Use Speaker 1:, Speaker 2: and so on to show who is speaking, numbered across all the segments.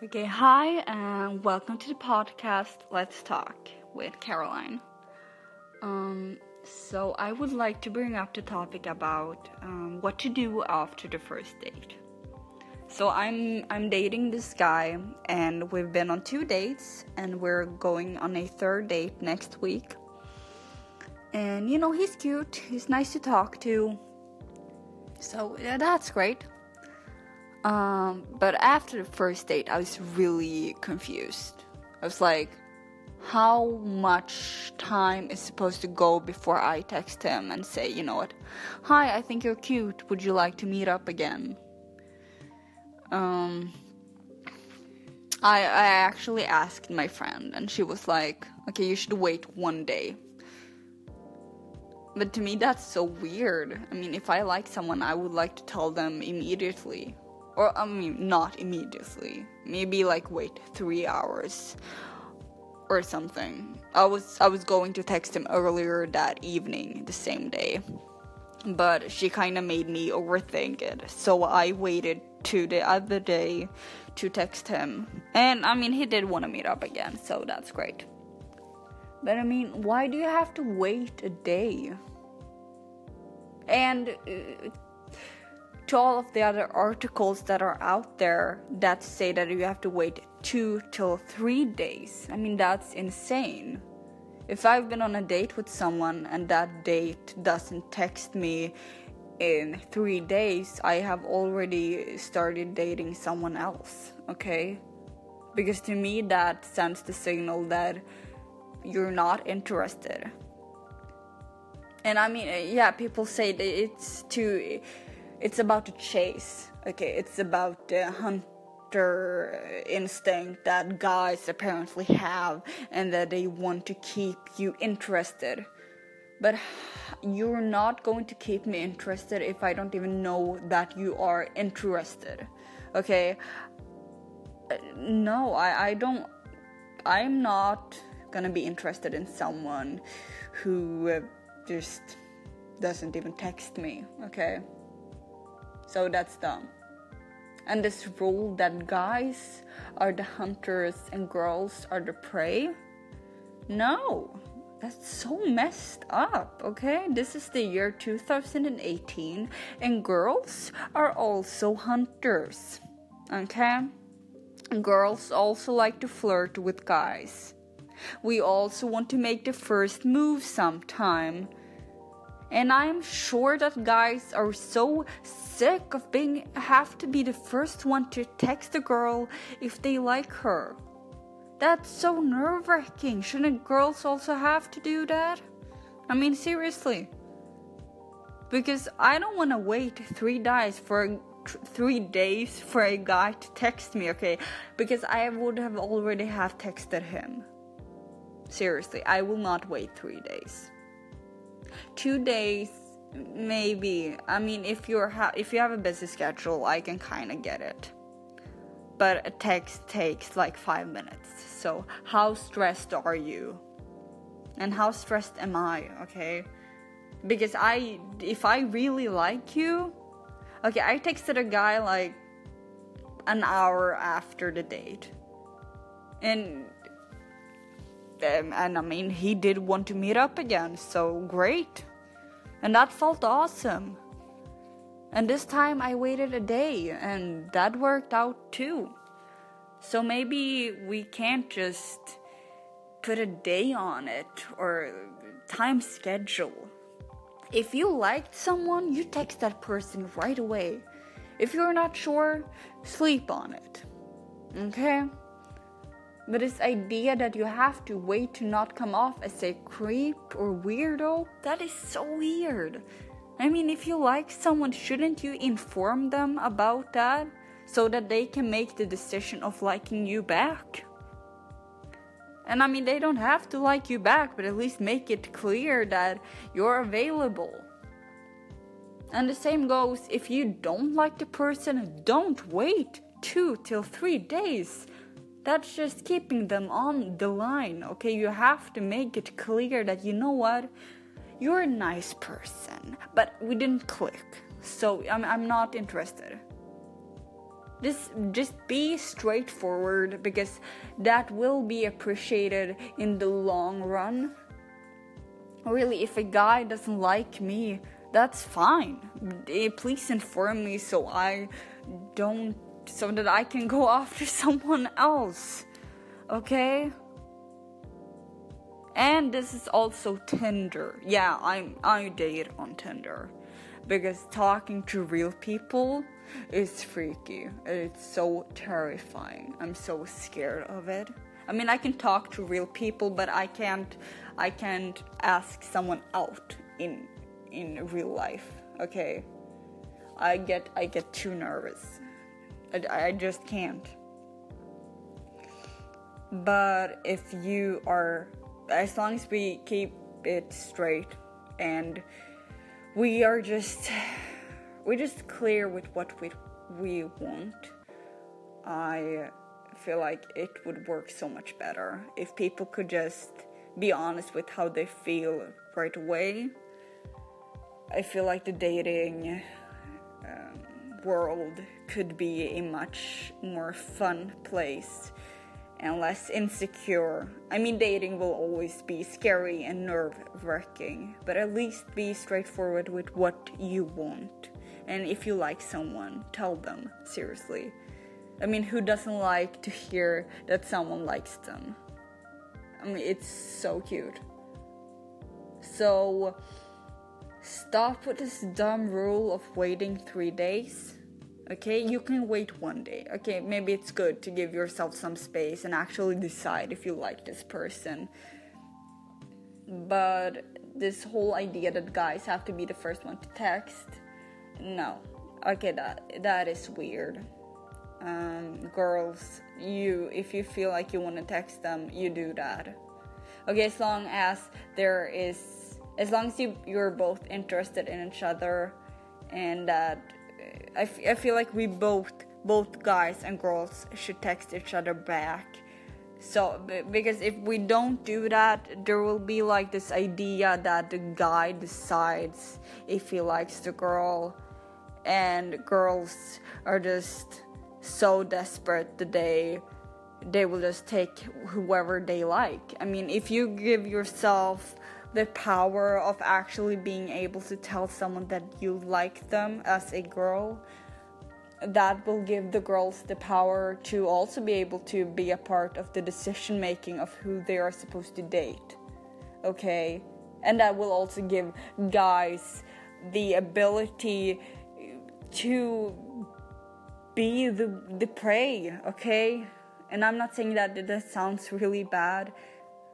Speaker 1: Okay, hi, and welcome to the podcast Let's Talk with Caroline. Um, so, I would like to bring up the topic about um, what to do after the first date. So, I'm I'm dating this guy, and we've been on two dates, and we're going on a third date next week. And you know, he's cute, he's nice to talk to, so yeah, that's great. Um, but after the first date, I was really confused. I was like, how much time is supposed to go before I text him and say, you know what, hi, I think you're cute. Would you like to meet up again? Um, I I actually asked my friend, and she was like, okay, you should wait one day. But to me, that's so weird. I mean, if I like someone, I would like to tell them immediately or I mean not immediately. Maybe like wait 3 hours or something. I was I was going to text him earlier that evening, the same day. But she kind of made me overthink it. So I waited to the other day to text him. And I mean, he did want to meet up again, so that's great. But I mean, why do you have to wait a day? And uh, to all of the other articles that are out there that say that you have to wait two till three days. I mean, that's insane. If I've been on a date with someone and that date doesn't text me in three days, I have already started dating someone else, okay? Because to me, that sends the signal that you're not interested. And I mean, yeah, people say it's too it's about the chase. Okay, it's about the hunter instinct that guys apparently have and that they want to keep you interested. But you're not going to keep me interested if I don't even know that you are interested. Okay? No, I, I don't. I'm not gonna be interested in someone who uh, just doesn't even text me, okay? So that's dumb. And this rule that guys are the hunters and girls are the prey? No, that's so messed up, okay? This is the year 2018, and girls are also hunters, okay? Girls also like to flirt with guys. We also want to make the first move sometime. And I'm sure that guys are so sick of being have to be the first one to text a girl if they like her. That's so nerve-wracking. Shouldn't girls also have to do that? I mean seriously. Because I don't want to wait 3 days for 3 days for a guy to text me, okay? Because I would have already have texted him. Seriously, I will not wait 3 days two days maybe. I mean if you're ha- if you have a busy schedule i can kind of get it. But a text takes like five minutes. So how stressed are you? And how stressed am i okay? Because i if i really like you okay i texted a guy like an hour after the date. And um, and I mean, he did want to meet up again, so great. And that felt awesome. And this time I waited a day, and that worked out too. So maybe we can't just put a day on it or time schedule. If you liked someone, you text that person right away. If you're not sure, sleep on it. Okay? But this idea that you have to wait to not come off as a creep or weirdo, that is so weird. I mean, if you like someone, shouldn't you inform them about that so that they can make the decision of liking you back? And I mean, they don't have to like you back, but at least make it clear that you're available. And the same goes if you don't like the person, don't wait two till three days that's just keeping them on the line, okay? You have to make it clear that you know what? You're a nice person, but we didn't click. So I'm, I'm not interested. Just just be straightforward because that will be appreciated in the long run. Really, if a guy doesn't like me, that's fine. Please inform me so I don't so that I can go after someone else. Okay? And this is also Tinder. Yeah, I'm I date on Tinder because talking to real people is freaky. It's so terrifying. I'm so scared of it. I mean, I can talk to real people, but I can't I can't ask someone out in in real life. Okay? I get I get too nervous. I, I just can't. But if you are as long as we keep it straight and we are just we're just clear with what we we want i feel like it would work so much better if people could just be honest with how they feel right away i feel like the dating world could be a much more fun place and less insecure. I mean, dating will always be scary and nerve wracking, but at least be straightforward with what you want. And if you like someone, tell them, seriously. I mean, who doesn't like to hear that someone likes them? I mean, it's so cute. So, stop with this dumb rule of waiting three days. Okay you can wait one day. Okay maybe it's good to give yourself some space and actually decide if you like this person. But this whole idea that guys have to be the first one to text no. Okay that that is weird. Um, girls you if you feel like you want to text them you do that. Okay as long as there is as long as you you're both interested in each other and that I, f- I feel like we both both guys and girls should text each other back. So because if we don't do that there will be like this idea that the guy decides if he likes the girl. And girls are just so desperate that they they will just take whoever they like. I mean if you give yourself the power of actually being able to tell someone that you like them as a girl that will give the girls the power to also be able to be a part of the decision making of who they are supposed to date okay? And that will also give guys the ability to be the the prey okay? And i'm not saying that that sounds really bad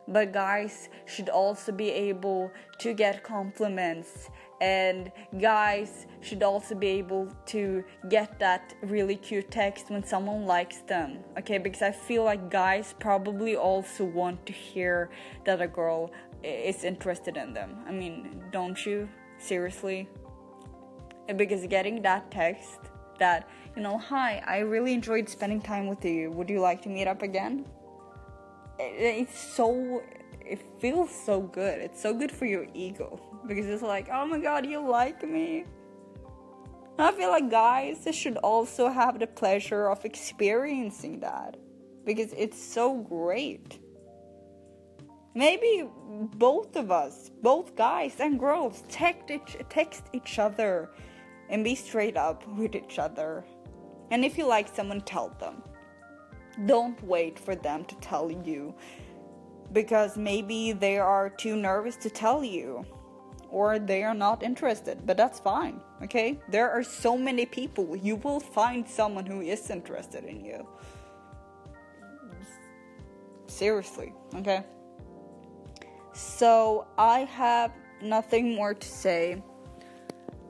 Speaker 1: but guys should also be able to get compliments. And guys should also be able to get that really cute text when someone likes them. Okay because i feel like guys probably also want to hear that a girl is interested in them. I mean don't you? Seriously? Because getting that text that you know hi i really enjoyed spending time with you. Would you like to meet up again it's so it feels so good. It's so good for your ego because it's like, oh my god, you like me. I feel like guys should also have the pleasure of experiencing that because it's so great. Maybe both of us, both guys and girls, text each, text each other and be straight up with each other. And if you like someone, tell them. Don't wait for them to tell you because maybe they are too nervous to tell you or they are not interested, but that's fine, okay? There are so many people. You will find someone who is interested in you. Seriously, okay? So I have nothing more to say.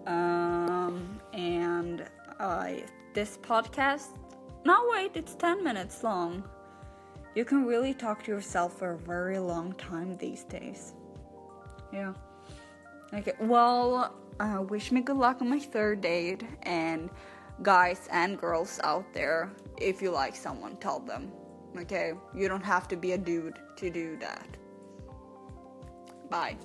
Speaker 1: Um, and I this podcast no, wait, it's 10 minutes long. You can really talk to yourself for a very long time these days. Yeah. Okay, well, uh, wish me good luck on my third date. And guys and girls out there, if you like someone, tell them. Okay? You don't have to be a dude to do that. Bye.